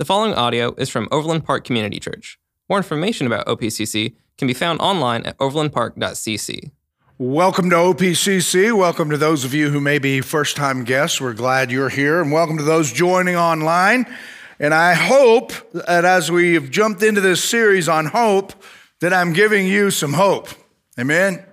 The following audio is from Overland Park Community Church. More information about OPCC can be found online at overlandpark.cc. Welcome to OPCC. Welcome to those of you who may be first time guests. We're glad you're here. And welcome to those joining online. And I hope that as we've jumped into this series on hope, that I'm giving you some hope. Amen.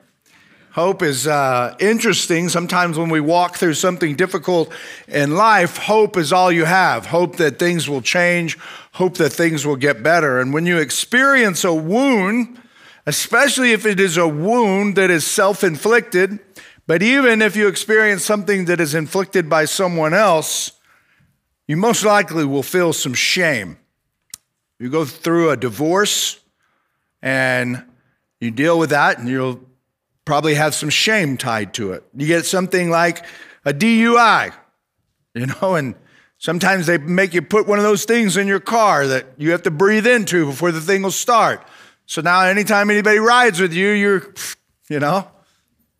Hope is uh, interesting. Sometimes when we walk through something difficult in life, hope is all you have. Hope that things will change, hope that things will get better. And when you experience a wound, especially if it is a wound that is self inflicted, but even if you experience something that is inflicted by someone else, you most likely will feel some shame. You go through a divorce and you deal with that, and you'll probably have some shame tied to it. You get something like a DUI, you know, and sometimes they make you put one of those things in your car that you have to breathe into before the thing will start. So now anytime anybody rides with you, you're, you know,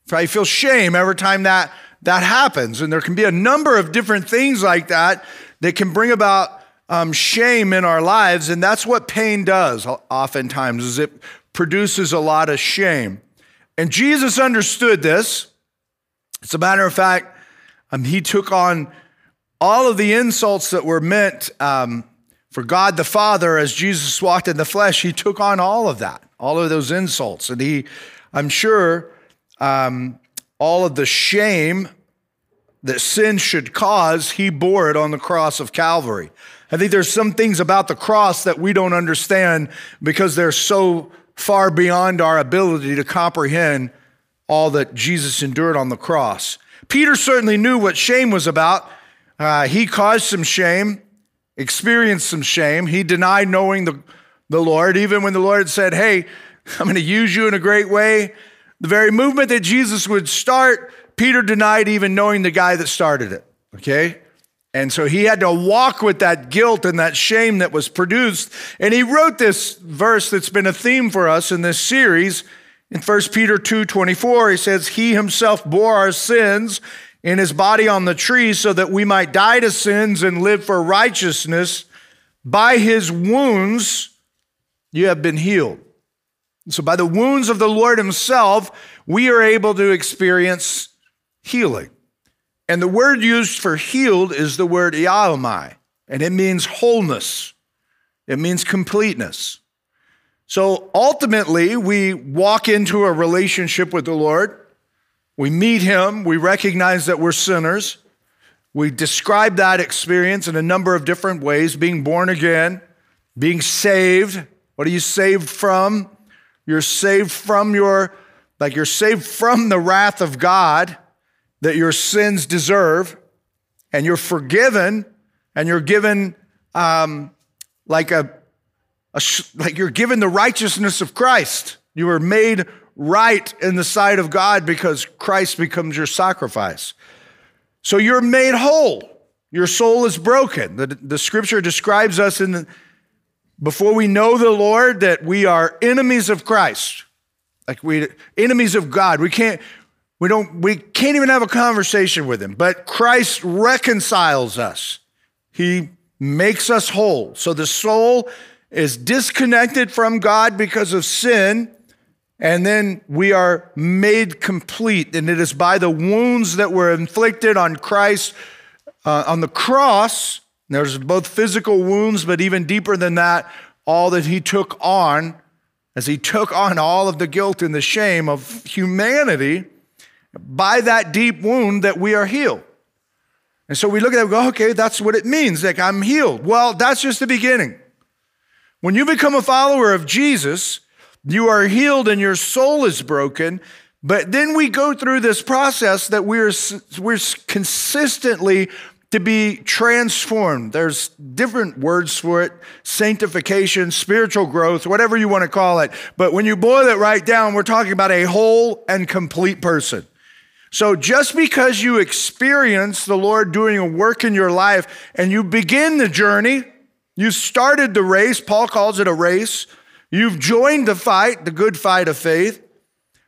probably feel shame every time that that happens. And there can be a number of different things like that that can bring about um, shame in our lives. And that's what pain does oftentimes is it produces a lot of shame. And Jesus understood this. As a matter of fact, um, he took on all of the insults that were meant um, for God the Father as Jesus walked in the flesh. He took on all of that, all of those insults. And he, I'm sure, um, all of the shame that sin should cause, he bore it on the cross of Calvary. I think there's some things about the cross that we don't understand because they're so far beyond our ability to comprehend all that Jesus endured on the cross. Peter certainly knew what shame was about. Uh, he caused some shame, experienced some shame. He denied knowing the, the Lord, even when the Lord said, Hey, I'm going to use you in a great way. The very movement that Jesus would start, Peter denied even knowing the guy that started it. Okay? And so he had to walk with that guilt and that shame that was produced. And he wrote this verse that's been a theme for us in this series. In 1 Peter 2 24, he says, He himself bore our sins in his body on the tree so that we might die to sins and live for righteousness. By his wounds, you have been healed. So, by the wounds of the Lord himself, we are able to experience healing. And the word used for healed is the word iaomai, and it means wholeness. It means completeness. So ultimately, we walk into a relationship with the Lord. We meet Him. We recognize that we're sinners. We describe that experience in a number of different ways being born again, being saved. What are you saved from? You're saved from your, like you're saved from the wrath of God that your sins deserve, and you're forgiven, and you're given um, like a, a like you're given the righteousness of Christ. You are made right in the sight of God because Christ becomes your sacrifice. So you're made whole. Your soul is broken. The, the scripture describes us in the, before we know the Lord that we are enemies of Christ. Like we enemies of God. We can't we don't we can't even have a conversation with him. But Christ reconciles us. He makes us whole. So the soul is disconnected from God because of sin, and then we are made complete. And it is by the wounds that were inflicted on Christ uh, on the cross. There's both physical wounds, but even deeper than that, all that he took on as he took on all of the guilt and the shame of humanity by that deep wound that we are healed. And so we look at it and go, okay, that's what it means. Like, I'm healed. Well, that's just the beginning. When you become a follower of Jesus, you are healed and your soul is broken. But then we go through this process that we're, we're consistently to be transformed. There's different words for it sanctification, spiritual growth, whatever you want to call it. But when you boil it right down, we're talking about a whole and complete person. So just because you experience the Lord doing a work in your life and you begin the journey, you started the race, Paul calls it a race, you've joined the fight, the good fight of faith,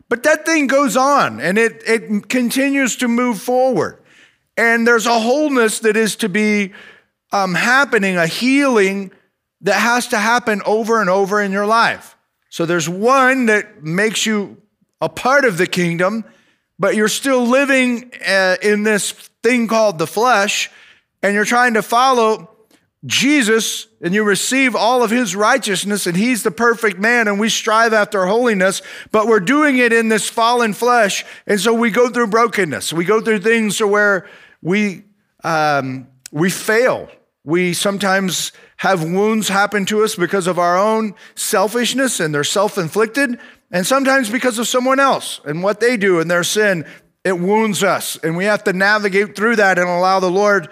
but that thing goes on and it, it continues to move forward. And there's a wholeness that is to be um, happening, a healing that has to happen over and over in your life. So there's one that makes you a part of the kingdom, but you're still living uh, in this thing called the flesh, and you're trying to follow Jesus and you receive all of his righteousness, and he's the perfect man, and we strive after holiness, but we're doing it in this fallen flesh. And so we go through brokenness. We go through things where we, um, we fail. We sometimes have wounds happen to us because of our own selfishness, and they're self inflicted, and sometimes because of someone else and what they do and their sin. It wounds us, and we have to navigate through that and allow the Lord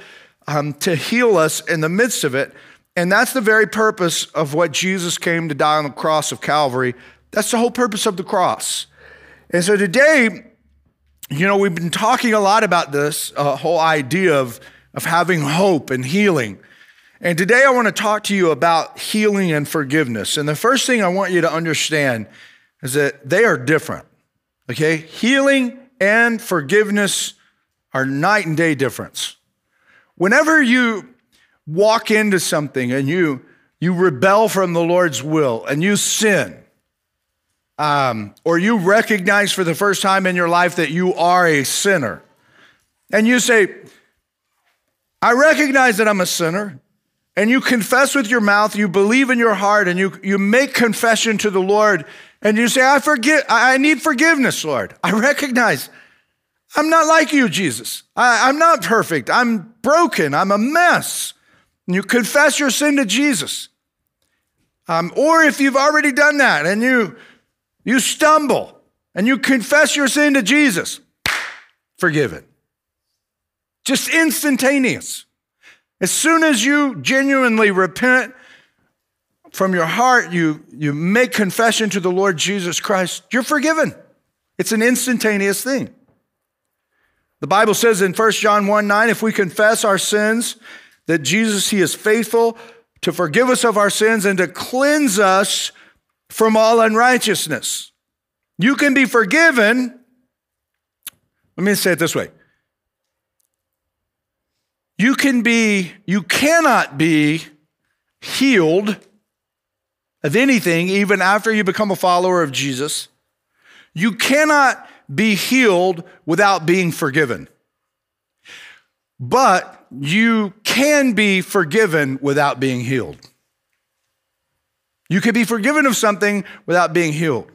um, to heal us in the midst of it. And that's the very purpose of what Jesus came to die on the cross of Calvary. That's the whole purpose of the cross. And so today, you know, we've been talking a lot about this uh, whole idea of, of having hope and healing. And today I want to talk to you about healing and forgiveness. And the first thing I want you to understand is that they are different. Okay? Healing and forgiveness are night and day difference. Whenever you walk into something and you, you rebel from the Lord's will and you sin, um, or you recognize for the first time in your life that you are a sinner, and you say, I recognize that I'm a sinner, and you confess with your mouth, you believe in your heart, and you, you make confession to the Lord, and you say, I forget, I need forgiveness, Lord. I recognize I'm not like you, Jesus. I, I'm not perfect. I'm broken. I'm a mess. And you confess your sin to Jesus. Um, or if you've already done that and you, you stumble and you confess your sin to Jesus, forgiven. Just instantaneous. As soon as you genuinely repent from your heart, you, you make confession to the Lord Jesus Christ, you're forgiven. It's an instantaneous thing. The Bible says in 1 John 1 9, if we confess our sins, that Jesus, He is faithful to forgive us of our sins and to cleanse us from all unrighteousness. You can be forgiven. Let me say it this way. You can be, you cannot be healed of anything even after you become a follower of Jesus. You cannot be healed without being forgiven. But you can be forgiven without being healed. You can be forgiven of something without being healed.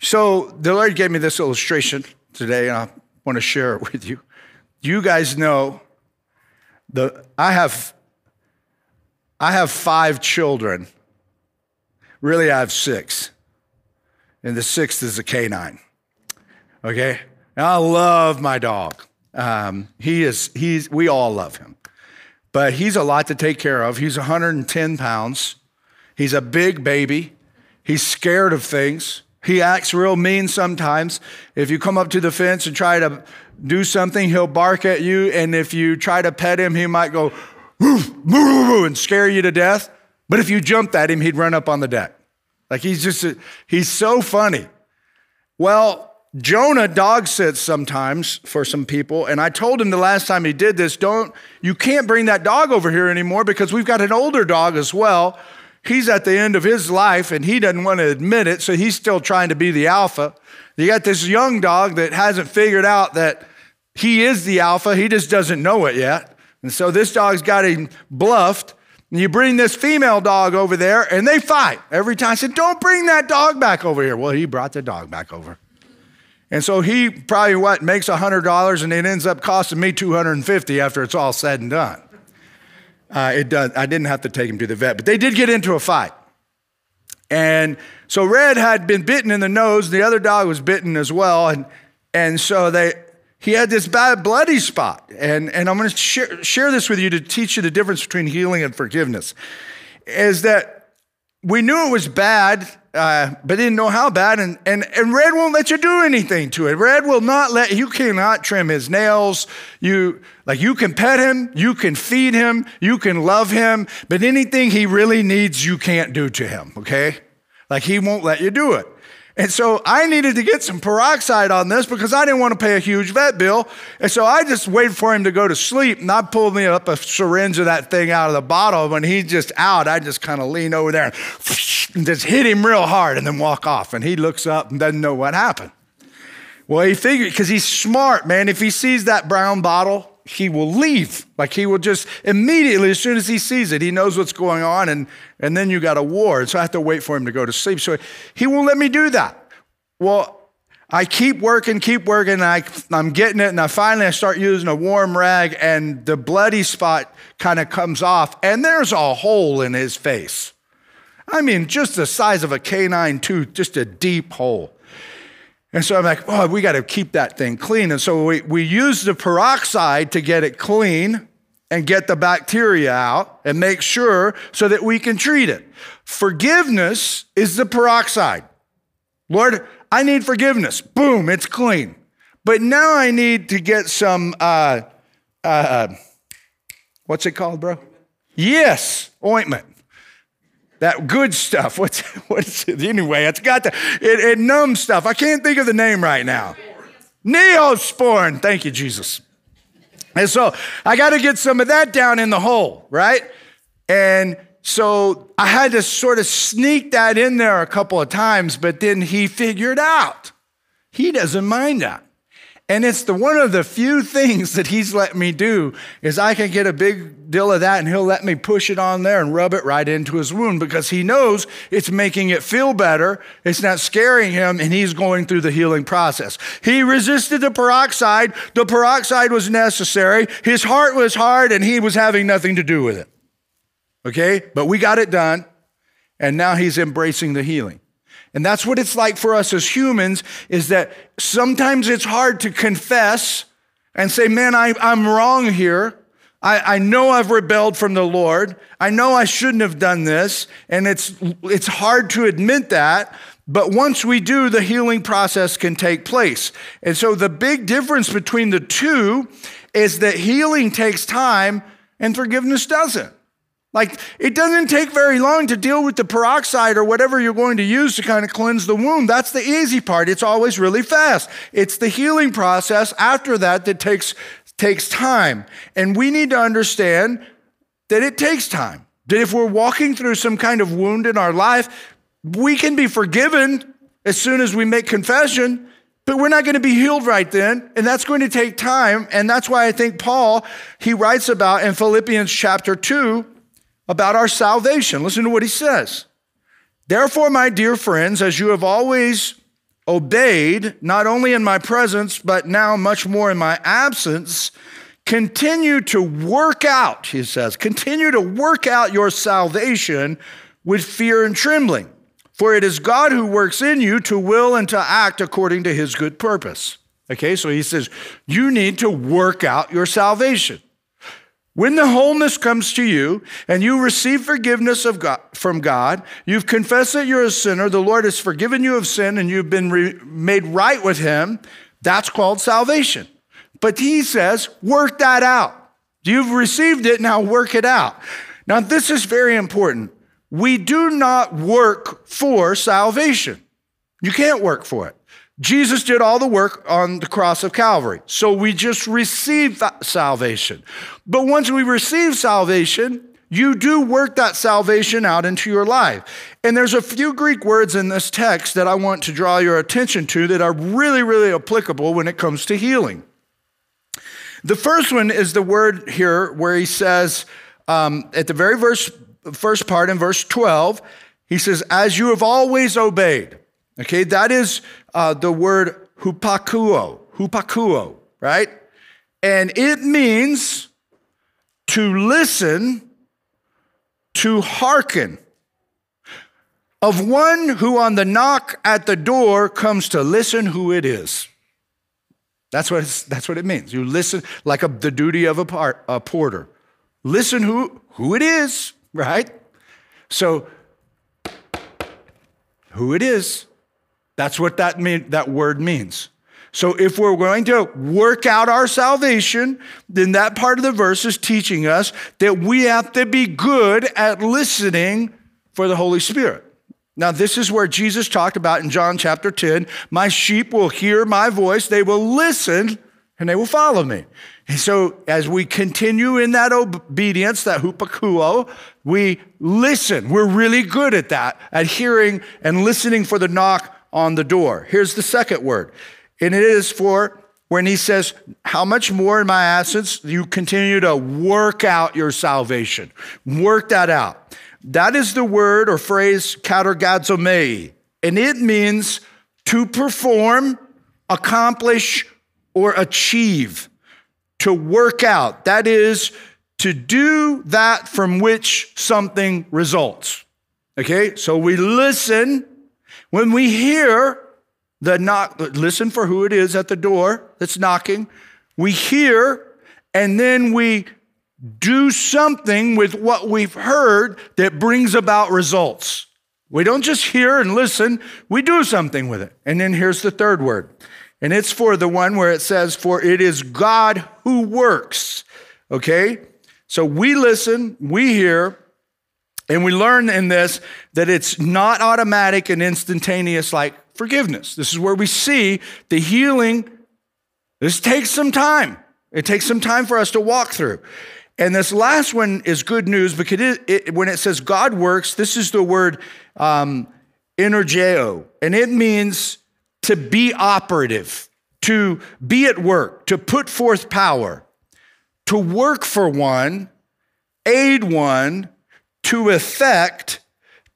So the Lord gave me this illustration today, and I want to share it with you. You guys know the I have I have five children. Really, I have six. And the sixth is a canine. Okay? I love my dog. Um, he is, he's, we all love him. But he's a lot to take care of. He's 110 pounds. He's a big baby. He's scared of things. He acts real mean sometimes. If you come up to the fence and try to do something, he'll bark at you. And if you try to pet him, he might go, woof, woof, and scare you to death. But if you jumped at him, he'd run up on the deck. Like he's just, a, he's so funny. Well, Jonah dog sits sometimes for some people, and I told him the last time he did this, don't you can't bring that dog over here anymore because we've got an older dog as well. He's at the end of his life and he doesn't want to admit it, so he's still trying to be the alpha. You got this young dog that hasn't figured out that he is the alpha, he just doesn't know it yet. And so this dog's got him bluffed. And you bring this female dog over there and they fight every time. I said, Don't bring that dog back over here. Well, he brought the dog back over. And so he probably what makes $100 and it ends up costing me 250 after it's all said and done. Uh, it does, I didn't have to take him to the vet, but they did get into a fight. And so Red had been bitten in the nose, the other dog was bitten as well. And, and so they, he had this bad bloody spot. And, and I'm going to share, share this with you to teach you the difference between healing and forgiveness. Is that we knew it was bad uh, but didn't know how bad. And, and, and Red won't let you do anything to it. Red will not let, you cannot trim his nails. You, like you can pet him, you can feed him, you can love him, but anything he really needs, you can't do to him, okay? Like he won't let you do it. And so I needed to get some peroxide on this because I didn't want to pay a huge vet bill. And so I just waited for him to go to sleep. And I pulled me up a syringe of that thing out of the bottle. When he's just out, I just kind of lean over there and just hit him real hard and then walk off. And he looks up and doesn't know what happened. Well, he figured, because he's smart, man. If he sees that brown bottle, he will leave. Like he will just immediately, as soon as he sees it, he knows what's going on, and, and then you got a war. So I have to wait for him to go to sleep. So he won't let me do that. Well, I keep working, keep working, and I, I'm getting it, and I finally I start using a warm rag, and the bloody spot kind of comes off, and there's a hole in his face. I mean, just the size of a canine tooth, just a deep hole. And so I'm like, oh, we got to keep that thing clean. And so we, we use the peroxide to get it clean and get the bacteria out and make sure so that we can treat it. Forgiveness is the peroxide. Lord, I need forgiveness. Boom, it's clean. But now I need to get some, uh, uh, what's it called, bro? Yes, ointment that good stuff. What's what's it? anyway? It's got the it, it numbs stuff. I can't think of the name right now. Neosporin. Thank you, Jesus. And so I got to get some of that down in the hole, right? And so I had to sort of sneak that in there a couple of times, but then he figured out he doesn't mind that. And it's the one of the few things that he's let me do is I can get a big deal of that and he'll let me push it on there and rub it right into his wound because he knows it's making it feel better. It's not scaring him and he's going through the healing process. He resisted the peroxide. The peroxide was necessary. His heart was hard and he was having nothing to do with it. Okay? But we got it done and now he's embracing the healing. And that's what it's like for us as humans is that sometimes it's hard to confess and say, man, I, am wrong here. I, I know I've rebelled from the Lord. I know I shouldn't have done this. And it's, it's hard to admit that. But once we do, the healing process can take place. And so the big difference between the two is that healing takes time and forgiveness doesn't. Like, it doesn't take very long to deal with the peroxide or whatever you're going to use to kind of cleanse the wound. That's the easy part. It's always really fast. It's the healing process after that that takes, takes time. And we need to understand that it takes time. That if we're walking through some kind of wound in our life, we can be forgiven as soon as we make confession, but we're not going to be healed right then. And that's going to take time. And that's why I think Paul, he writes about in Philippians chapter 2, about our salvation. Listen to what he says. Therefore, my dear friends, as you have always obeyed, not only in my presence, but now much more in my absence, continue to work out, he says, continue to work out your salvation with fear and trembling. For it is God who works in you to will and to act according to his good purpose. Okay, so he says, you need to work out your salvation. When the wholeness comes to you and you receive forgiveness of God, from God, you've confessed that you're a sinner, the Lord has forgiven you of sin, and you've been re- made right with Him, that's called salvation. But He says, work that out. You've received it, now work it out. Now, this is very important. We do not work for salvation. You can't work for it. Jesus did all the work on the cross of Calvary. So we just receive salvation. But once we receive salvation, you do work that salvation out into your life. And there's a few Greek words in this text that I want to draw your attention to that are really, really applicable when it comes to healing. The first one is the word here where he says, um, at the very verse, first part in verse 12, he says, As you have always obeyed. Okay, that is uh, the word hupakuo, hupakuo, right? And it means to listen, to hearken. Of one who on the knock at the door comes to listen who it is. That's what, that's what it means. You listen like a, the duty of a, a porter. Listen who, who it is, right? So, who it is. That's what that, mean, that word means. So if we're going to work out our salvation, then that part of the verse is teaching us that we have to be good at listening for the Holy Spirit. Now, this is where Jesus talked about in John chapter 10 My sheep will hear my voice, they will listen, and they will follow me. And so, as we continue in that obedience, that hupakuo, we listen. We're really good at that, at hearing and listening for the knock on the door. Here's the second word, and it is for when he says, How much more in my absence you continue to work out your salvation? Work that out. That is the word or phrase katergazomai, and it means to perform, accomplish, or achieve to work out. That is, to do that from which something results. Okay, so we listen. When we hear the knock, listen for who it is at the door that's knocking. We hear, and then we do something with what we've heard that brings about results. We don't just hear and listen, we do something with it. And then here's the third word and it's for the one where it says, For it is God who works. Okay? So we listen, we hear, and we learn in this that it's not automatic and instantaneous like forgiveness. This is where we see the healing. This takes some time. It takes some time for us to walk through. And this last one is good news because it, it, when it says God works, this is the word um, energeo, and it means to be operative, to be at work, to put forth power, to work for one, aid one, to effect,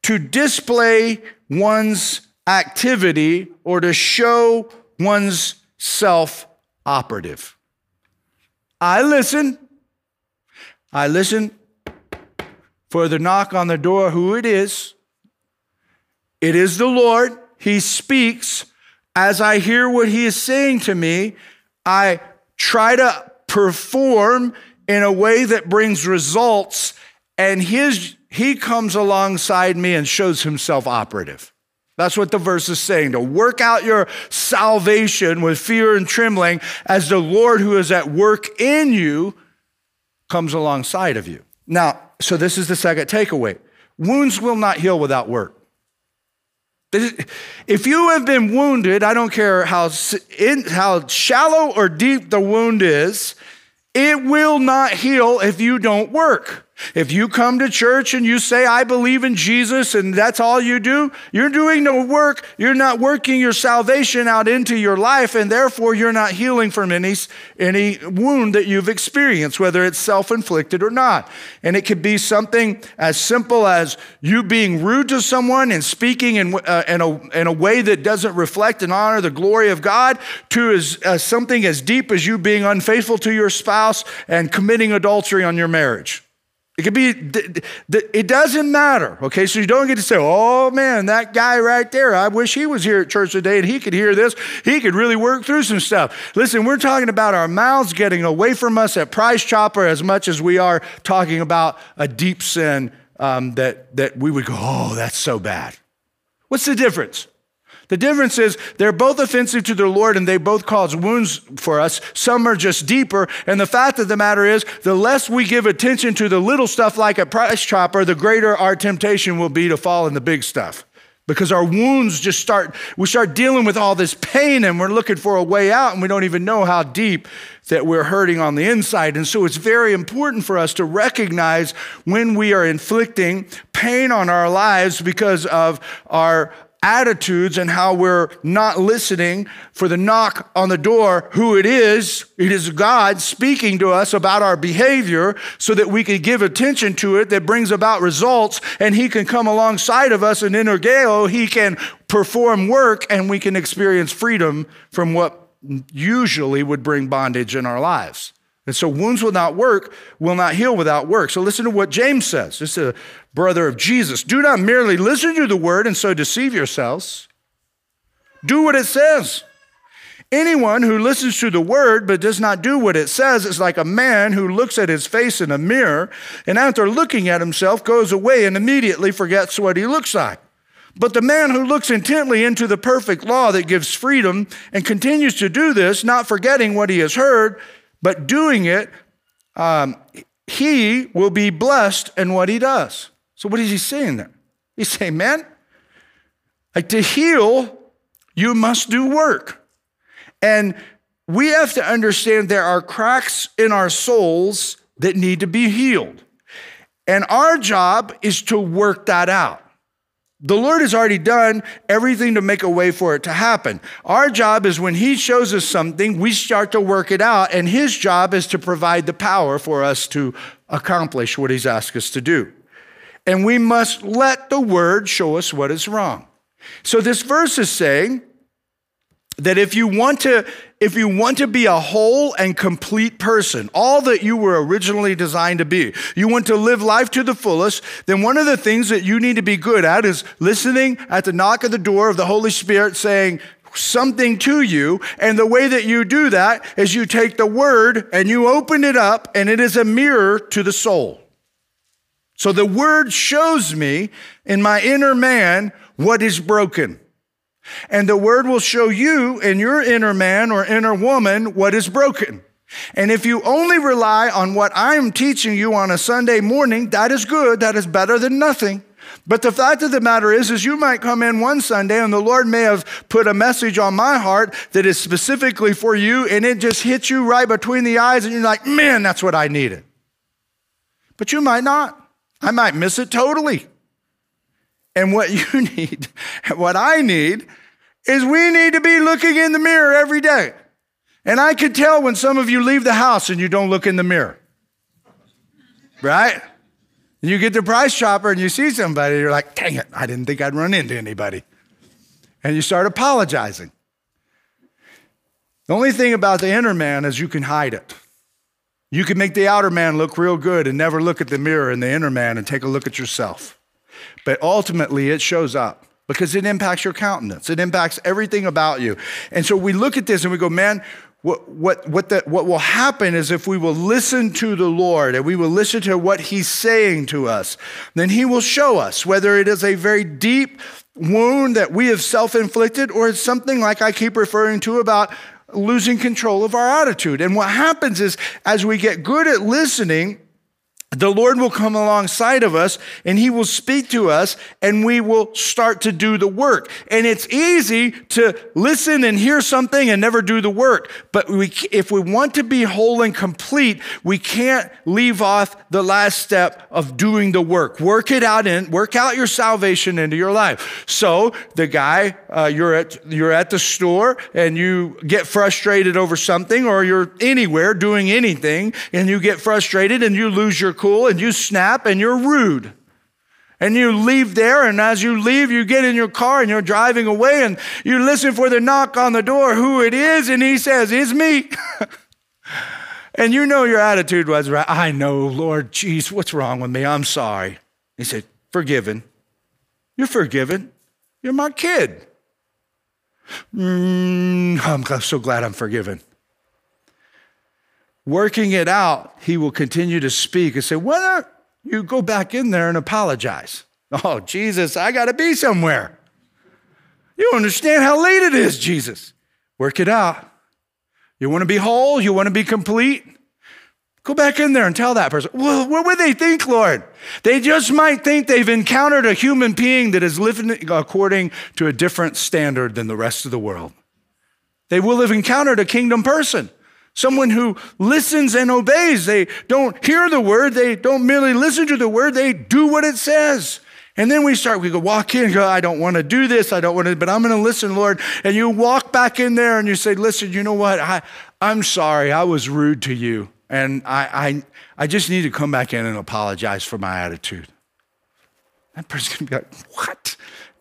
to display one's activity, or to show one's self operative. I listen. I listen for the knock on the door, who it is. It is the Lord. He speaks as I hear what he is saying to me, I try to perform in a way that brings results, and his, he comes alongside me and shows himself operative. That's what the verse is saying to work out your salvation with fear and trembling as the Lord who is at work in you comes alongside of you. Now, so this is the second takeaway wounds will not heal without work. If you have been wounded, I don't care how, in, how shallow or deep the wound is, it will not heal if you don't work. If you come to church and you say, I believe in Jesus, and that's all you do, you're doing no work. You're not working your salvation out into your life, and therefore you're not healing from any, any wound that you've experienced, whether it's self inflicted or not. And it could be something as simple as you being rude to someone and speaking in, uh, in, a, in a way that doesn't reflect and honor the glory of God, to as, uh, something as deep as you being unfaithful to your spouse and committing adultery on your marriage. It could be, it doesn't matter, okay? So you don't get to say, oh man, that guy right there, I wish he was here at church today and he could hear this. He could really work through some stuff. Listen, we're talking about our mouths getting away from us at Price Chopper as much as we are talking about a deep sin um, that, that we would go, oh, that's so bad. What's the difference? The difference is they're both offensive to the Lord and they both cause wounds for us. Some are just deeper. And the fact of the matter is, the less we give attention to the little stuff like a price chopper, the greater our temptation will be to fall in the big stuff. Because our wounds just start, we start dealing with all this pain and we're looking for a way out and we don't even know how deep that we're hurting on the inside. And so it's very important for us to recognize when we are inflicting pain on our lives because of our attitudes and how we're not listening for the knock on the door, who it is. It is God speaking to us about our behavior so that we can give attention to it that brings about results and He can come alongside of us and energeo, He can perform work and we can experience freedom from what usually would bring bondage in our lives. And so wounds will not work, will not heal without work. So listen to what James says. This is a brother of Jesus. Do not merely listen to the word and so deceive yourselves. Do what it says. Anyone who listens to the word but does not do what it says is like a man who looks at his face in a mirror and after looking at himself goes away and immediately forgets what he looks like. But the man who looks intently into the perfect law that gives freedom and continues to do this, not forgetting what he has heard, but doing it, um, he will be blessed in what he does. So, what is he saying there? He's saying, man, Like to heal, you must do work. And we have to understand there are cracks in our souls that need to be healed. And our job is to work that out. The Lord has already done everything to make a way for it to happen. Our job is when He shows us something, we start to work it out, and His job is to provide the power for us to accomplish what He's asked us to do. And we must let the Word show us what is wrong. So this verse is saying that if you want to if you want to be a whole and complete person, all that you were originally designed to be, you want to live life to the fullest, then one of the things that you need to be good at is listening at the knock of the door of the Holy Spirit saying something to you. And the way that you do that is you take the word and you open it up, and it is a mirror to the soul. So the word shows me in my inner man what is broken. And the word will show you in your inner man or inner woman what is broken. And if you only rely on what I'm teaching you on a Sunday morning, that is good. That is better than nothing. But the fact of the matter is, is you might come in one Sunday and the Lord may have put a message on my heart that is specifically for you and it just hits you right between the eyes and you're like, man, that's what I needed. But you might not. I might miss it totally. And what you need, what I need, is we need to be looking in the mirror every day. And I can tell when some of you leave the house and you don't look in the mirror. Right? You get the price chopper and you see somebody, you're like, dang it, I didn't think I'd run into anybody. And you start apologizing. The only thing about the inner man is you can hide it. You can make the outer man look real good and never look at the mirror in the inner man and take a look at yourself. But ultimately, it shows up because it impacts your countenance. It impacts everything about you. And so we look at this and we go, man, what, what, what, the, what will happen is if we will listen to the Lord and we will listen to what He's saying to us, then He will show us whether it is a very deep wound that we have self inflicted or it's something like I keep referring to about losing control of our attitude. And what happens is as we get good at listening, the Lord will come alongside of us and he will speak to us and we will start to do the work. And it's easy to listen and hear something and never do the work. But we, if we want to be whole and complete, we can't leave off the last step of doing the work. Work it out in, work out your salvation into your life. So the guy, uh, you're at, you're at the store and you get frustrated over something or you're anywhere doing anything and you get frustrated and you lose your cool and you snap and you're rude. And you leave there, and as you leave, you get in your car and you're driving away, and you listen for the knock on the door, who it is, and he says, It's me. and you know your attitude was right. I know, Lord, jeez, what's wrong with me? I'm sorry. He said, Forgiven. You're forgiven. You're my kid. Mm, I'm so glad I'm forgiven working it out, he will continue to speak and say, Why don't you go back in there and apologize? Oh, Jesus, I got to be somewhere. You understand how late it is, Jesus. Work it out. You want to be whole? You want to be complete? Go back in there and tell that person, well, what would they think, Lord? They just might think they've encountered a human being that is living according to a different standard than the rest of the world. They will have encountered a kingdom person Someone who listens and obeys. They don't hear the word. They don't merely listen to the word. They do what it says. And then we start, we go walk in, go, I don't want to do this. I don't want to, but I'm going to listen, Lord. And you walk back in there and you say, listen, you know what? I, I'm sorry. I was rude to you. And I, I, I just need to come back in and apologize for my attitude. That person's going to be like, what?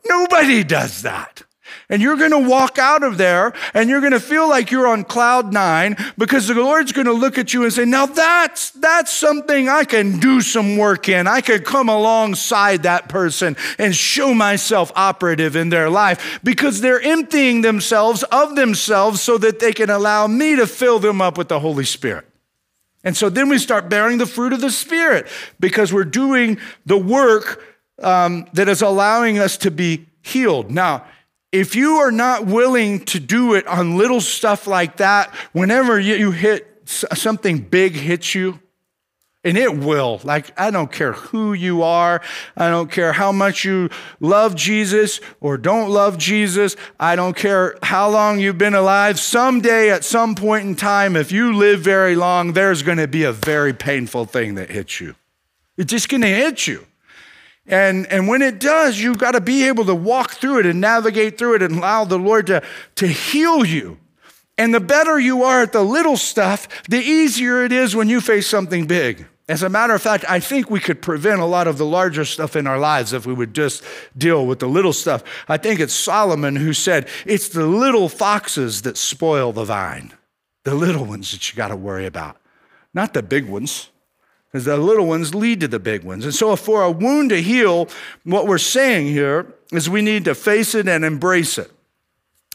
Nobody does that. And you're going to walk out of there and you're going to feel like you're on cloud nine because the Lord's going to look at you and say, now that's, that's something I can do some work in. I can come alongside that person and show myself operative in their life because they're emptying themselves of themselves so that they can allow me to fill them up with the Holy Spirit. And so then we start bearing the fruit of the Spirit because we're doing the work um, that is allowing us to be healed. Now, if you are not willing to do it on little stuff like that, whenever you hit something big hits you, And it will. Like, I don't care who you are. I don't care how much you love Jesus or don't love Jesus. I don't care how long you've been alive. Someday, at some point in time, if you live very long, there's going to be a very painful thing that hits you. It's just going to hit you. And, and when it does, you've got to be able to walk through it and navigate through it and allow the Lord to, to heal you. And the better you are at the little stuff, the easier it is when you face something big. As a matter of fact, I think we could prevent a lot of the larger stuff in our lives if we would just deal with the little stuff. I think it's Solomon who said, It's the little foxes that spoil the vine, the little ones that you got to worry about, not the big ones. Because the little ones lead to the big ones. And so, for a wound to heal, what we're saying here is we need to face it and embrace it.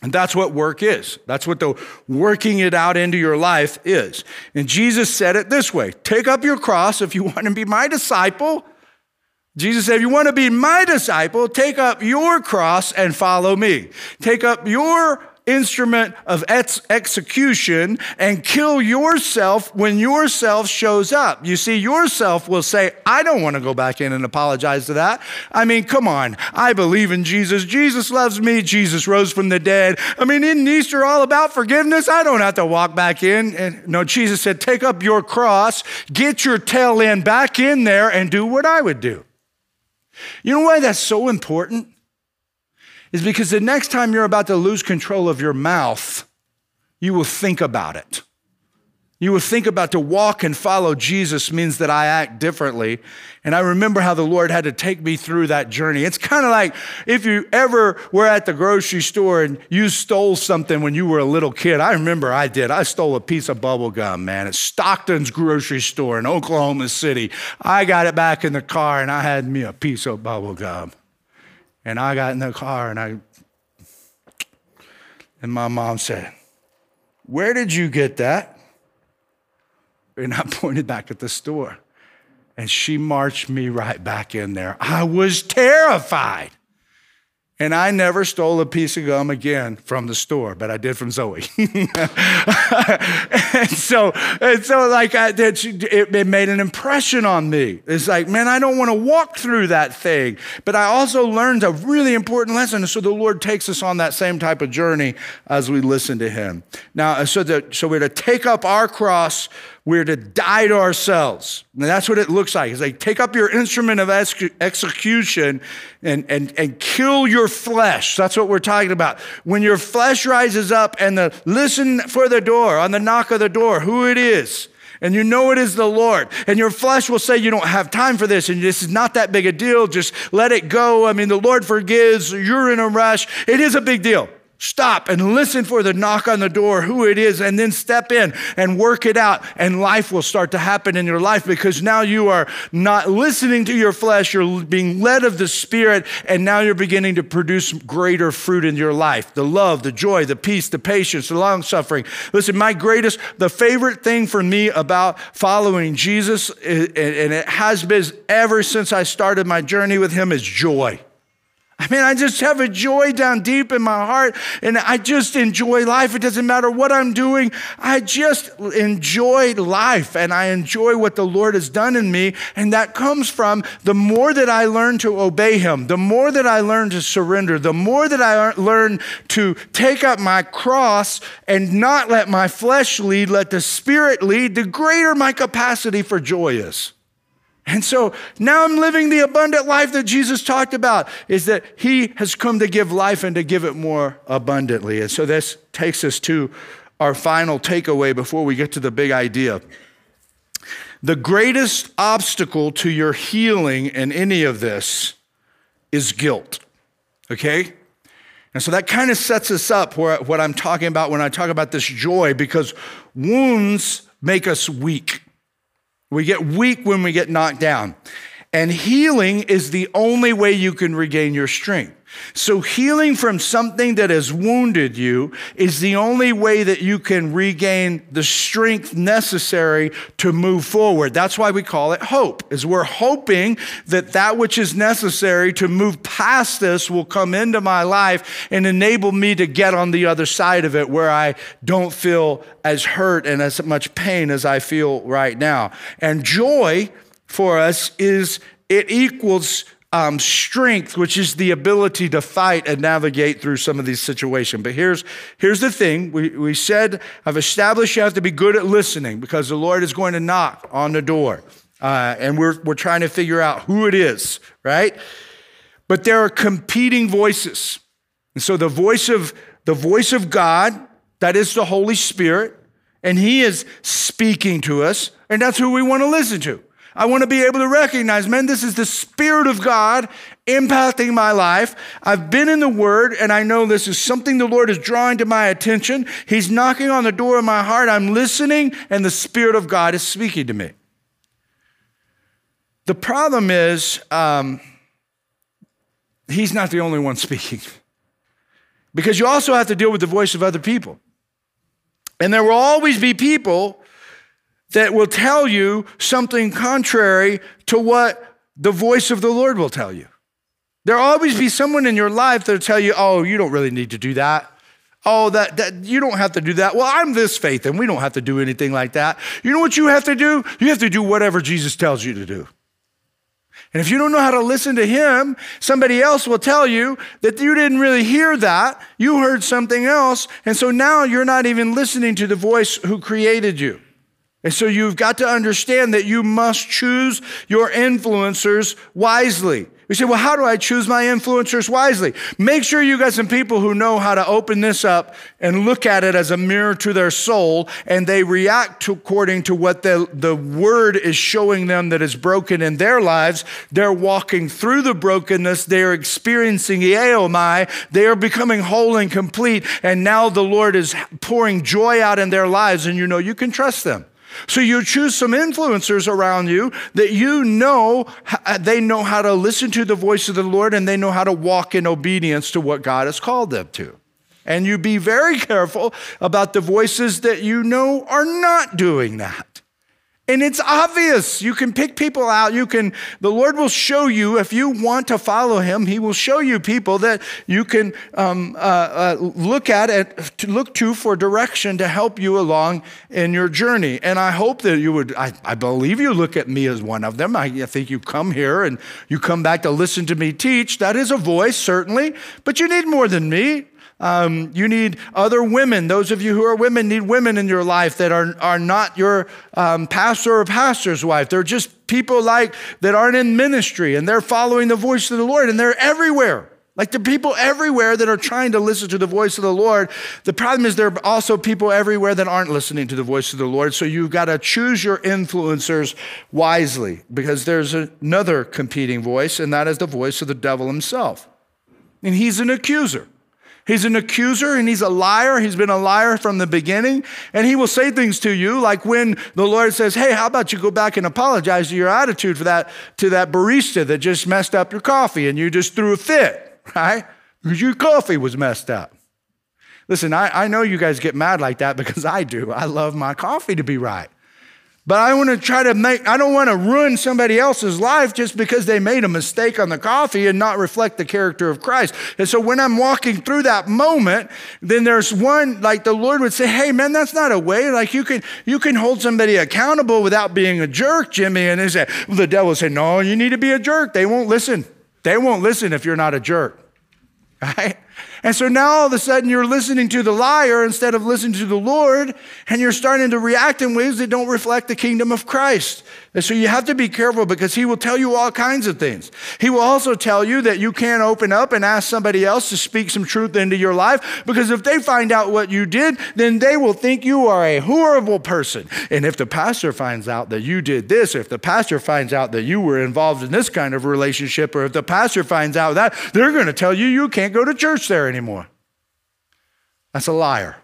And that's what work is. That's what the working it out into your life is. And Jesus said it this way Take up your cross if you want to be my disciple. Jesus said, if you want to be my disciple, take up your cross and follow me. Take up your instrument of ex- execution and kill yourself when yourself shows up. You see, yourself will say, I don't want to go back in and apologize to that. I mean, come on. I believe in Jesus. Jesus loves me. Jesus rose from the dead. I mean, isn't Easter all about forgiveness? I don't have to walk back in. And no, Jesus said, take up your cross, get your tail end back in there, and do what I would do. You know why that's so important? Is because the next time you're about to lose control of your mouth, you will think about it. You will think about to walk and follow Jesus means that I act differently. And I remember how the Lord had to take me through that journey. It's kind of like if you ever were at the grocery store and you stole something when you were a little kid. I remember I did. I stole a piece of bubble gum, man, at Stockton's grocery store in Oklahoma City. I got it back in the car and I had me a piece of bubble gum. And I got in the car and I, and my mom said, Where did you get that? And I pointed back at the store. And she marched me right back in there. I was terrified. And I never stole a piece of gum again from the store, but I did from Zoe. and so, and so like I it, it made an impression on me. It's like, man, I don't want to walk through that thing. But I also learned a really important lesson. So the Lord takes us on that same type of journey as we listen to Him. Now, so that so we're to take up our cross we're to die to ourselves. And that's what it looks like. It's like take up your instrument of ex- execution and, and, and kill your flesh. That's what we're talking about. When your flesh rises up and the listen for the door, on the knock of the door, who it is. And you know it is the Lord. And your flesh will say, You don't have time for this. And this is not that big a deal. Just let it go. I mean, the Lord forgives. You're in a rush. It is a big deal. Stop and listen for the knock on the door, who it is, and then step in and work it out. And life will start to happen in your life because now you are not listening to your flesh, you're being led of the Spirit, and now you're beginning to produce greater fruit in your life the love, the joy, the peace, the patience, the long suffering. Listen, my greatest, the favorite thing for me about following Jesus, and it has been ever since I started my journey with Him, is joy. I mean, I just have a joy down deep in my heart and I just enjoy life. It doesn't matter what I'm doing. I just enjoy life and I enjoy what the Lord has done in me. And that comes from the more that I learn to obey Him, the more that I learn to surrender, the more that I learn to take up my cross and not let my flesh lead, let the Spirit lead, the greater my capacity for joy is. And so now I'm living the abundant life that Jesus talked about, is that he has come to give life and to give it more abundantly. And so this takes us to our final takeaway before we get to the big idea. The greatest obstacle to your healing in any of this is guilt. Okay? And so that kind of sets us up for what I'm talking about when I talk about this joy, because wounds make us weak. We get weak when we get knocked down. And healing is the only way you can regain your strength. So, healing from something that has wounded you is the only way that you can regain the strength necessary to move forward. That's why we call it hope. Is we're hoping that that which is necessary to move past this will come into my life and enable me to get on the other side of it where I don't feel as hurt and as much pain as I feel right now. And joy for us is it equals um, strength, which is the ability to fight and navigate through some of these situations. But here's, here's the thing we, we said, I've established you have to be good at listening because the Lord is going to knock on the door. Uh, and we're, we're trying to figure out who it is, right? But there are competing voices. And so the voice of the voice of God, that is the Holy Spirit, and He is speaking to us, and that's who we want to listen to. I want to be able to recognize, man, this is the Spirit of God impacting my life. I've been in the Word and I know this is something the Lord is drawing to my attention. He's knocking on the door of my heart. I'm listening and the Spirit of God is speaking to me. The problem is, um, He's not the only one speaking. Because you also have to deal with the voice of other people. And there will always be people that will tell you something contrary to what the voice of the Lord will tell you. There'll always be someone in your life that'll tell you, oh, you don't really need to do that. Oh, that, that you don't have to do that. Well, I'm this faith, and we don't have to do anything like that. You know what you have to do? You have to do whatever Jesus tells you to do. And if you don't know how to listen to him, somebody else will tell you that you didn't really hear that. You heard something else. And so now you're not even listening to the voice who created you. And so you've got to understand that you must choose your influencers wisely. You say, well, how do I choose my influencers wisely? Make sure you got some people who know how to open this up and look at it as a mirror to their soul, and they react according to what the, the word is showing them that is broken in their lives. They're walking through the brokenness, they're experiencing Eomai, oh they are becoming whole and complete, and now the Lord is pouring joy out in their lives, and you know you can trust them. So you choose some influencers around you that you know uh, they know how to listen to the voice of the Lord and they know how to walk in obedience to what God has called them to. And you be very careful about the voices that you know are not doing that. And it's obvious. You can pick people out. You can, the Lord will show you, if you want to follow Him, He will show you people that you can um, uh, uh, look at, look to for direction to help you along in your journey. And I hope that you would, I, I believe you look at me as one of them. I, I think you come here and you come back to listen to me teach. That is a voice, certainly, but you need more than me. Um, you need other women. Those of you who are women need women in your life that are, are not your um, pastor or pastor's wife. They're just people like that aren't in ministry and they're following the voice of the Lord and they're everywhere. Like the people everywhere that are trying to listen to the voice of the Lord. The problem is there are also people everywhere that aren't listening to the voice of the Lord. So you've got to choose your influencers wisely because there's another competing voice, and that is the voice of the devil himself. And he's an accuser. He's an accuser and he's a liar. He's been a liar from the beginning. And he will say things to you like when the Lord says, Hey, how about you go back and apologize to your attitude for that, to that barista that just messed up your coffee and you just threw a fit, right? Because your coffee was messed up. Listen, I, I know you guys get mad like that because I do. I love my coffee to be right. But I want to try to make, I don't want to ruin somebody else's life just because they made a mistake on the coffee and not reflect the character of Christ. And so when I'm walking through that moment, then there's one, like the Lord would say, Hey man, that's not a way. Like you can, you can hold somebody accountable without being a jerk, Jimmy. And they say, the devil said, No, you need to be a jerk. They won't listen. They won't listen if you're not a jerk. Right? And so now all of a sudden you're listening to the liar instead of listening to the Lord, and you're starting to react in ways that don't reflect the kingdom of Christ. And so you have to be careful because he will tell you all kinds of things. He will also tell you that you can't open up and ask somebody else to speak some truth into your life because if they find out what you did, then they will think you are a horrible person. And if the pastor finds out that you did this, if the pastor finds out that you were involved in this kind of relationship, or if the pastor finds out that, they're going to tell you you can't go to church there anymore. That's a liar.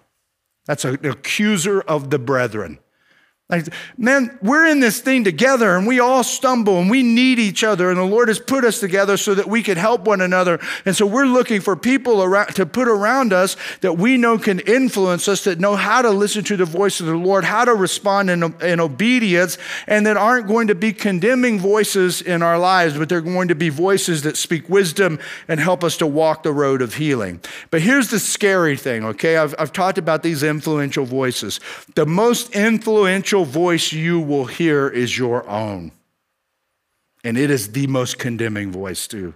That's an accuser of the brethren. Like, man, we're in this thing together and we all stumble and we need each other. And the Lord has put us together so that we can help one another. And so we're looking for people around, to put around us that we know can influence us, that know how to listen to the voice of the Lord, how to respond in, in obedience, and that aren't going to be condemning voices in our lives, but they're going to be voices that speak wisdom and help us to walk the road of healing. But here's the scary thing, okay? I've, I've talked about these influential voices. The most influential voice you will hear is your own. And it is the most condemning voice, too.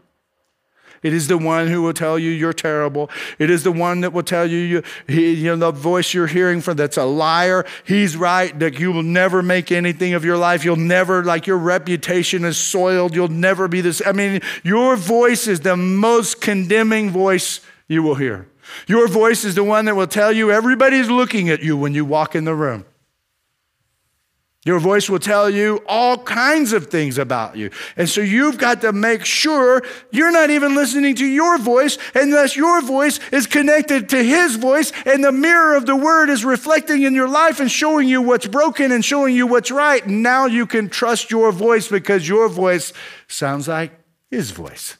It is the one who will tell you you're terrible. It is the one that will tell you, you, he, you know, the voice you're hearing from that's a liar. He's right, that you will never make anything of your life. You'll never, like, your reputation is soiled. You'll never be this. I mean, your voice is the most condemning voice you will hear. Your voice is the one that will tell you everybody's looking at you when you walk in the room. Your voice will tell you all kinds of things about you. And so you've got to make sure you're not even listening to your voice unless your voice is connected to his voice and the mirror of the word is reflecting in your life and showing you what's broken and showing you what's right. And now you can trust your voice because your voice sounds like his voice.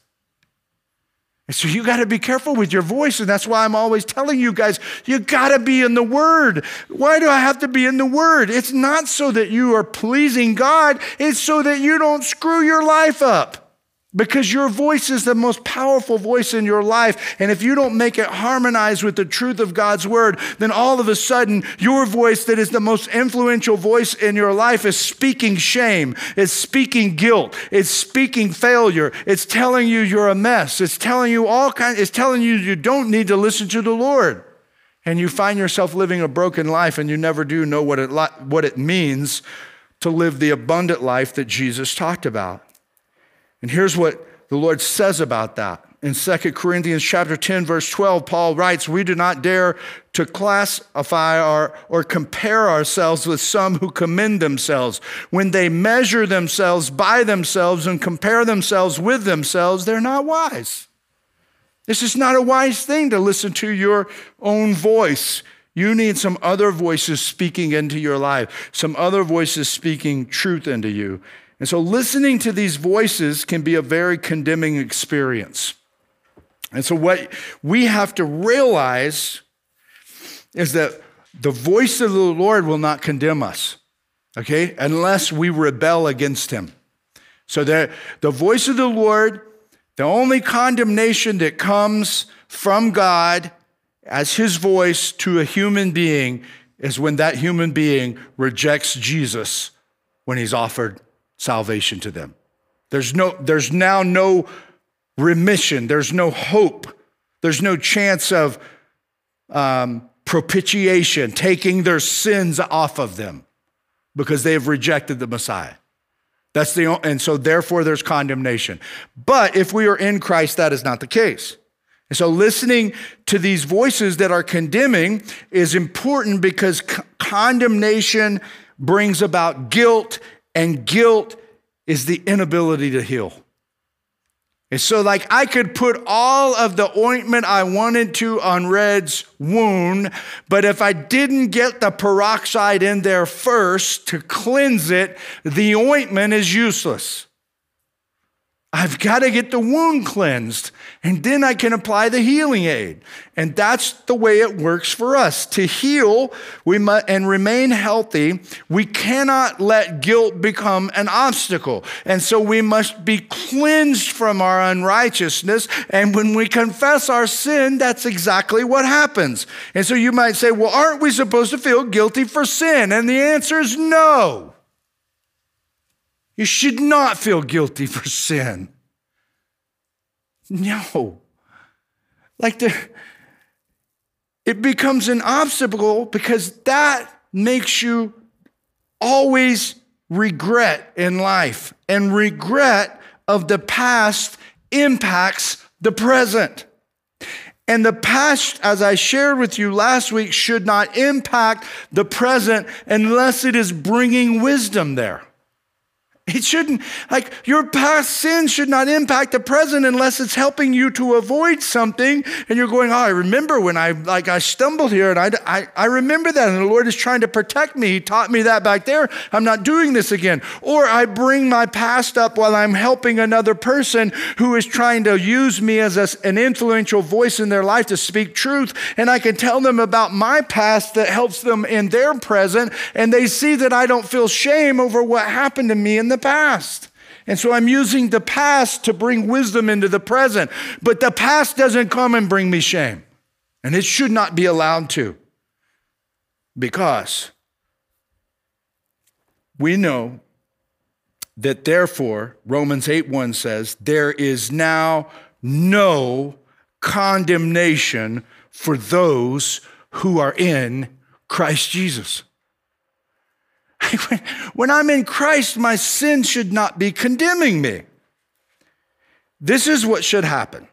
And so you got to be careful with your voice. And that's why I'm always telling you guys, you got to be in the Word. Why do I have to be in the Word? It's not so that you are pleasing God, it's so that you don't screw your life up because your voice is the most powerful voice in your life. And if you don't make it harmonize with the truth of God's word, then all of a sudden, your voice that is the most influential voice in your life is speaking shame, it's speaking guilt, it's speaking failure, it's telling you you're a mess, it's telling you all kinds, it's telling you you don't need to listen to the Lord. And you find yourself living a broken life and you never do know what it, what it means to live the abundant life that Jesus talked about. And here's what the Lord says about that. In 2 Corinthians chapter 10, verse 12, Paul writes, We do not dare to classify our, or compare ourselves with some who commend themselves. When they measure themselves by themselves and compare themselves with themselves, they're not wise. This is not a wise thing to listen to your own voice. You need some other voices speaking into your life, some other voices speaking truth into you. And so listening to these voices can be a very condemning experience. And so, what we have to realize is that the voice of the Lord will not condemn us, okay, unless we rebel against him. So, that the voice of the Lord, the only condemnation that comes from God as his voice to a human being is when that human being rejects Jesus when he's offered salvation to them. There's, no, there's now no remission, there's no hope, there's no chance of um, propitiation, taking their sins off of them because they have rejected the Messiah. That's the and so therefore there's condemnation. But if we are in Christ, that is not the case. And so listening to these voices that are condemning is important because condemnation brings about guilt and guilt is the inability to heal. And so, like, I could put all of the ointment I wanted to on Red's wound, but if I didn't get the peroxide in there first to cleanse it, the ointment is useless. I've got to get the wound cleansed, and then I can apply the healing aid. And that's the way it works for us. To heal we must, and remain healthy, we cannot let guilt become an obstacle. And so we must be cleansed from our unrighteousness. And when we confess our sin, that's exactly what happens. And so you might say, well, aren't we supposed to feel guilty for sin? And the answer is no. You should not feel guilty for sin. No. Like the it becomes an obstacle because that makes you always regret in life. And regret of the past impacts the present. And the past, as I shared with you last week, should not impact the present unless it is bringing wisdom there. It shouldn't, like, your past sin should not impact the present unless it's helping you to avoid something. And you're going, oh, I remember when I, like, I stumbled here and I, I, I remember that. And the Lord is trying to protect me. He taught me that back there. I'm not doing this again. Or I bring my past up while I'm helping another person who is trying to use me as a, an influential voice in their life to speak truth. And I can tell them about my past that helps them in their present. And they see that I don't feel shame over what happened to me in the the past. And so I'm using the past to bring wisdom into the present. But the past doesn't come and bring me shame. And it should not be allowed to. Because we know that therefore, Romans 8 1 says, there is now no condemnation for those who are in Christ Jesus. when I'm in Christ, my sin should not be condemning me. This is what should happen.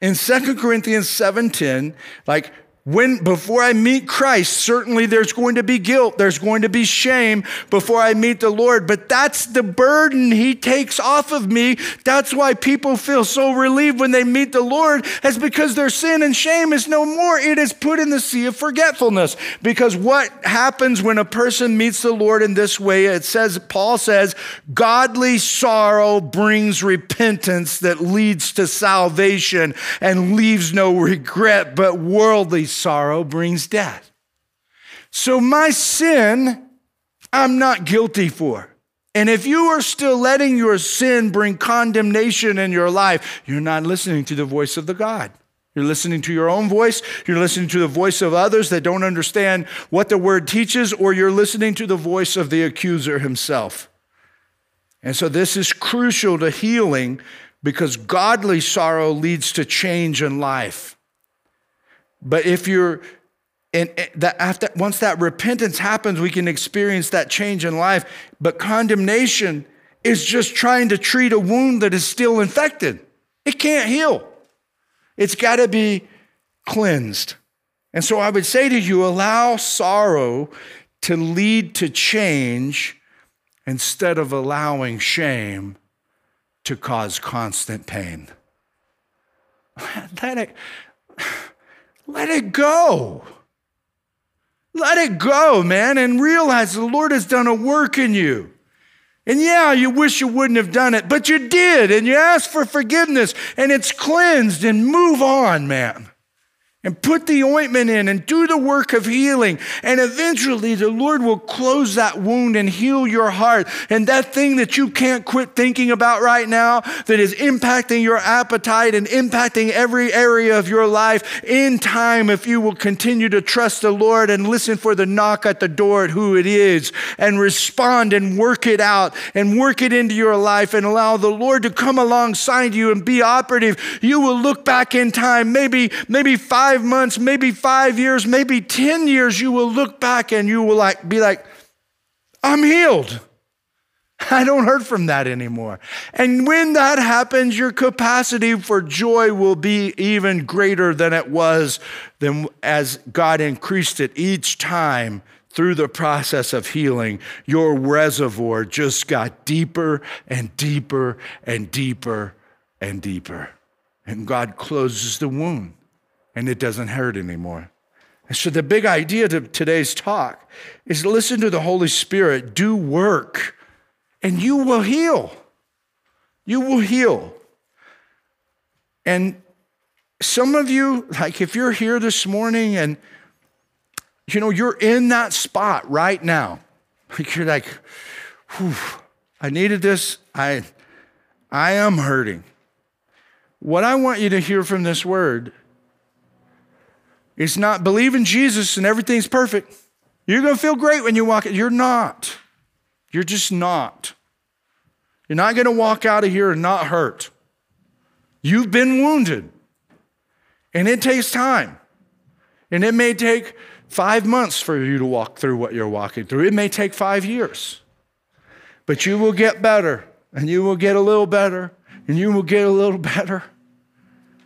In 2 Corinthians 7:10, like when before I meet Christ, certainly there's going to be guilt, there's going to be shame before I meet the Lord, but that's the burden he takes off of me. That's why people feel so relieved when they meet the Lord, is because their sin and shame is no more. It is put in the sea of forgetfulness. Because what happens when a person meets the Lord in this way? It says, Paul says, godly sorrow brings repentance that leads to salvation and leaves no regret, but worldly brings death. So my sin, I'm not guilty for. And if you are still letting your sin bring condemnation in your life, you're not listening to the voice of the God. You're listening to your own voice, you're listening to the voice of others that don't understand what the word teaches, or you're listening to the voice of the accuser himself. And so this is crucial to healing because godly sorrow leads to change in life. But if you're and eh, that after once that repentance happens, we can experience that change in life. But condemnation is just trying to treat a wound that is still infected. It can't heal. It's got to be cleansed. And so I would say to you, allow sorrow to lead to change instead of allowing shame to cause constant pain. It, let it go. Let it go, man, and realize the Lord has done a work in you. And yeah, you wish you wouldn't have done it, but you did, and you asked for forgiveness, and it's cleansed, and move on, man and put the ointment in and do the work of healing. And eventually the Lord will close that wound and heal your heart. And that thing that you can't quit thinking about right now that is impacting your appetite and impacting every area of your life in time, if you will continue to trust the Lord and listen for the knock at the door at who it is and respond and work it out and work it into your life and allow the Lord to come alongside you and be operative, you will look back in time, maybe, maybe five five months, maybe five years, maybe 10 years, you will look back and you will like, be like, I'm healed. I don't hurt from that anymore. And when that happens, your capacity for joy will be even greater than it was than as God increased it each time through the process of healing. Your reservoir just got deeper and deeper and deeper and deeper. And God closes the wound and it doesn't hurt anymore. And so, the big idea to today's talk is listen to the Holy Spirit, do work, and you will heal. You will heal. And some of you, like if you're here this morning and you know you're in that spot right now, like you're like, I needed this. I I am hurting. What I want you to hear from this word it's not believe in Jesus and everything's perfect. You're going to feel great when you walk it. You're not. You're just not. You're not going to walk out of here and not hurt. You've been wounded. And it takes time. And it may take five months for you to walk through what you're walking through. It may take five years. But you will get better, and you will get a little better, and you will get a little better.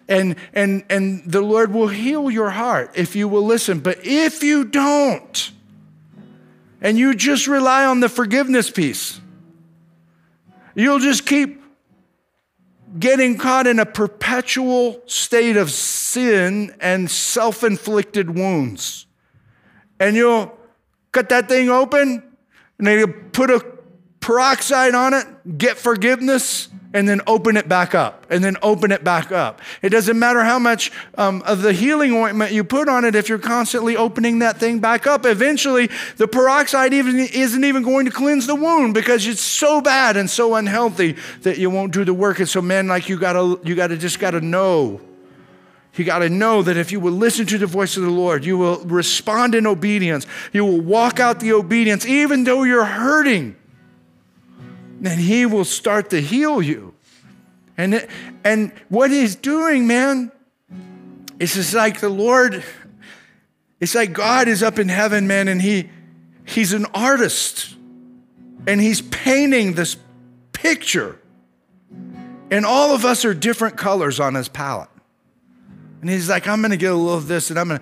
And, and, and the Lord will heal your heart if you will listen. But if you don't, and you just rely on the forgiveness piece, you'll just keep getting caught in a perpetual state of sin and self inflicted wounds. And you'll cut that thing open and then you put a peroxide on it, get forgiveness, and then open it back up, and then open it back up. It doesn't matter how much um, of the healing ointment you put on it if you're constantly opening that thing back up. Eventually, the peroxide even isn't even going to cleanse the wound because it's so bad and so unhealthy that you won't do the work. And so, man, like you gotta, you gotta just gotta know. You got to know that if you will listen to the voice of the Lord, you will respond in obedience. You will walk out the obedience, even though you're hurting then he will start to heal you. And, and what he's doing, man, it's just like the Lord, it's like God is up in heaven, man, and he, he's an artist. And he's painting this picture. And all of us are different colors on his palette. And he's like, I'm gonna get a little of this, and I'm gonna,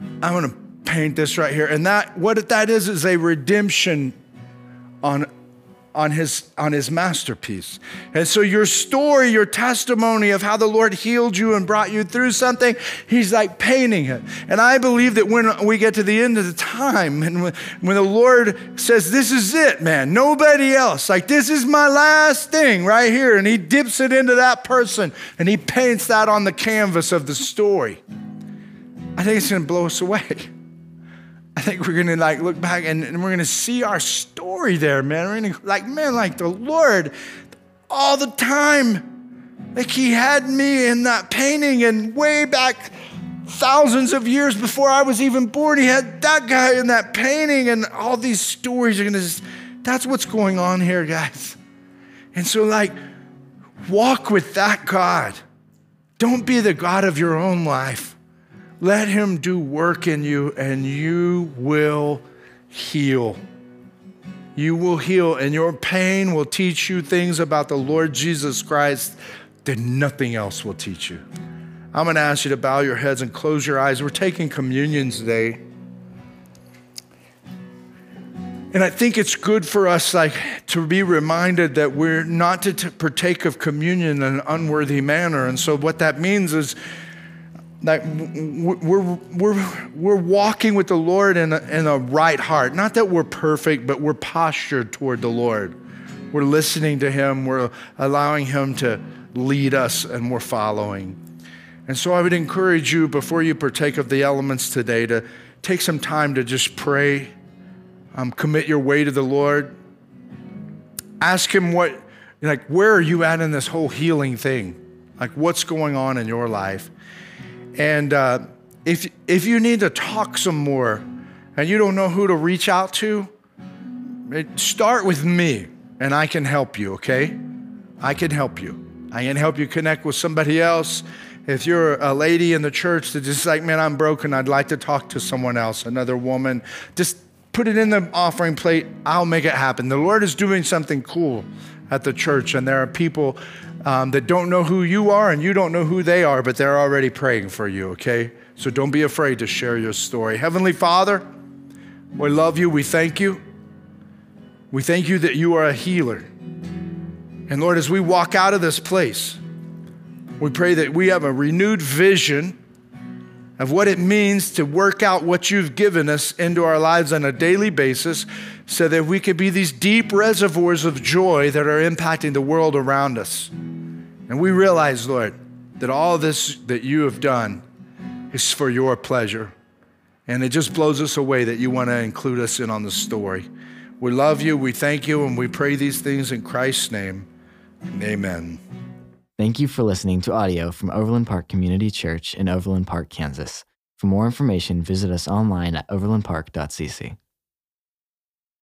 I'm gonna paint this right here. And that what that is is a redemption on on his on his masterpiece. And so your story, your testimony of how the Lord healed you and brought you through something, he's like painting it. And I believe that when we get to the end of the time and when, when the Lord says this is it, man, nobody else, like this is my last thing right here and he dips it into that person and he paints that on the canvas of the story. I think it's going to blow us away. I think we're gonna like look back and, and we're gonna see our story there, man. We're gonna like, man, like the Lord all the time. Like he had me in that painting and way back thousands of years before I was even born, he had that guy in that painting, and all these stories are gonna that's what's going on here, guys. And so, like, walk with that God. Don't be the God of your own life. Let Him do work in you, and you will heal. You will heal, and your pain will teach you things about the Lord Jesus Christ that nothing else will teach you. I'm going to ask you to bow your heads and close your eyes. We're taking communion today. And I think it's good for us like to be reminded that we're not to partake of communion in an unworthy manner. And so what that means is that we're, we're, we're walking with the Lord in a, in a right heart. Not that we're perfect, but we're postured toward the Lord. We're listening to Him, we're allowing Him to lead us, and we're following. And so I would encourage you, before you partake of the elements today, to take some time to just pray, um, commit your way to the Lord. Ask Him what, like, where are you at in this whole healing thing? Like, what's going on in your life? And uh, if, if you need to talk some more and you don't know who to reach out to, start with me and I can help you, okay? I can help you. I can help you connect with somebody else. If you're a lady in the church that's just like, man, I'm broken, I'd like to talk to someone else, another woman, just put it in the offering plate. I'll make it happen. The Lord is doing something cool at the church, and there are people um, that don't know who you are and you don't know who they are, but they're already praying for you, okay? So don't be afraid to share your story. Heavenly Father, we love you. We thank you. We thank you that you are a healer. And Lord, as we walk out of this place, we pray that we have a renewed vision of what it means to work out what you've given us into our lives on a daily basis so that we could be these deep reservoirs of joy that are impacting the world around us. And we realize, Lord, that all this that you have done is for your pleasure. And it just blows us away that you want to include us in on the story. We love you, we thank you, and we pray these things in Christ's name. Amen. Thank you for listening to audio from Overland Park Community Church in Overland Park, Kansas. For more information, visit us online at overlandpark.cc.